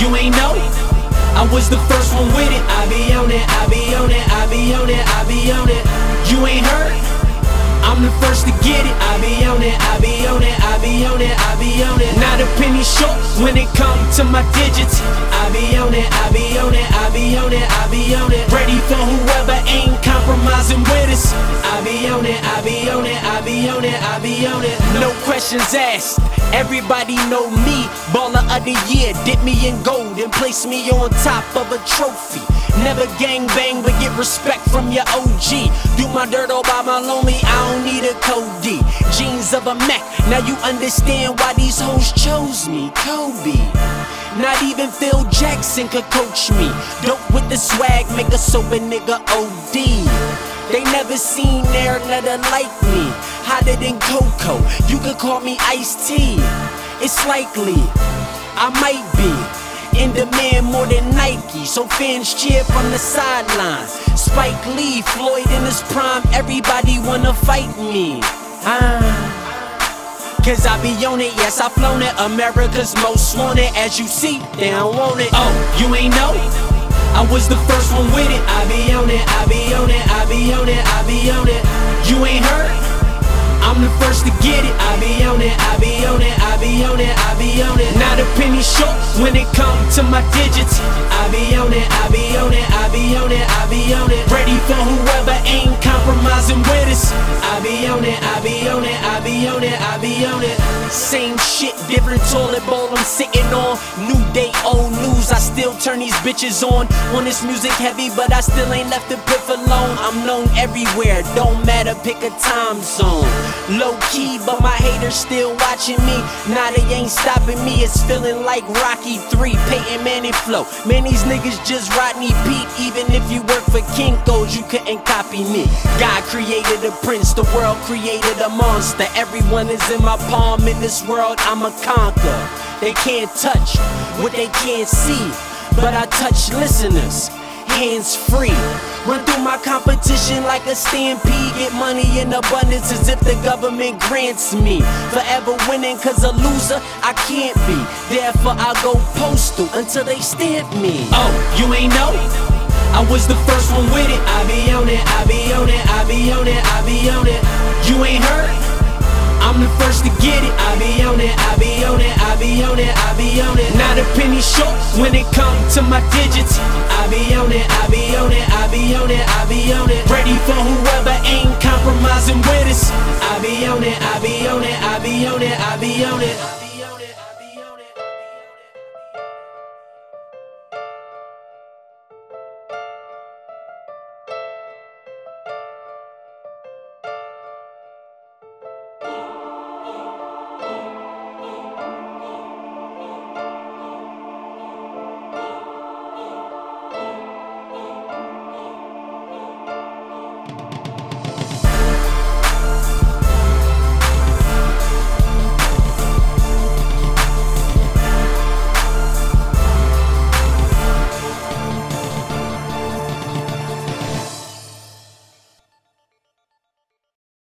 you ain't know? I was the first one with it. I be on it, I be on it, I be on it, I be on it. You ain't heard? I'm the first to get it. I be on it, I be on it, I be on it, I be on it. Not a penny short when it come to my digits. I be on it, I be on it, I be on it, I be on it. Ready for whoever ain't be on it, I be on it. No questions asked. Everybody know me, baller of the year. Dip me in gold and place me on top of a trophy. Never gang bang, but get respect from your OG. Do my dirt all by my lonely, I don't need a Cody. Jeans of a Mac, now you understand why these hoes chose me. Kobe. Not even Phil Jackson could coach me. Dope with the swag, make a sober nigga OD. They never seen there another like me. Hotter than Coco, you could call me Ice T. It's likely I might be in demand more than Nike. So fans cheer from the sidelines. Spike Lee, Floyd in his prime, everybody wanna fight me. Ah. Cause I be on it, yes, I flown it. America's most wanted. As you see, they don't want it. Oh, you ain't know? I was the first one with it. I be on it, I be on it, I be on it, I to get it. I be on it, I be on it, I be on it, I be on it. Not a penny short when it come to my digits. I be on it, I be on it, I be on it, I be on it. Ready for whoever ain't compromising with us. I be on it, I be it, I be on it, on. Same shit, different toilet bowl I'm sitting on. New day, old news. I still turn these bitches on. When this music heavy, but I still ain't left the piff alone. I'm known everywhere, don't matter, pick a time zone. Low key, but my haters still watching me. Nah, they ain't stopping me. It's feeling like Rocky 3, Peyton Manning flow. Man, these niggas just Rodney Peete. Even if you work for Kinko's, you couldn't copy me. God created a prince, the world created a monster. Everyone is in my palm. In this world, I'm a conquer. They can't touch what they can't see, but I touch listeners hands free. Run through my competition like a stampede. Get money in abundance as if the government grants me. Forever winning, cause a loser I can't be. Therefore, I go postal until they stamp me. Oh, you ain't know? I was the first one with it. I be on it, I be on it, I be on it, I be on it. You ain't heard? Get it. I be on it, I be on it, I be on it, I be on it. Not a penny short when it come to my digits. I be on it, I be on it, I be on it, I be on it. Ready for whoever ain't compromising with us. I be on it, I be on it, I be on it, I be on it.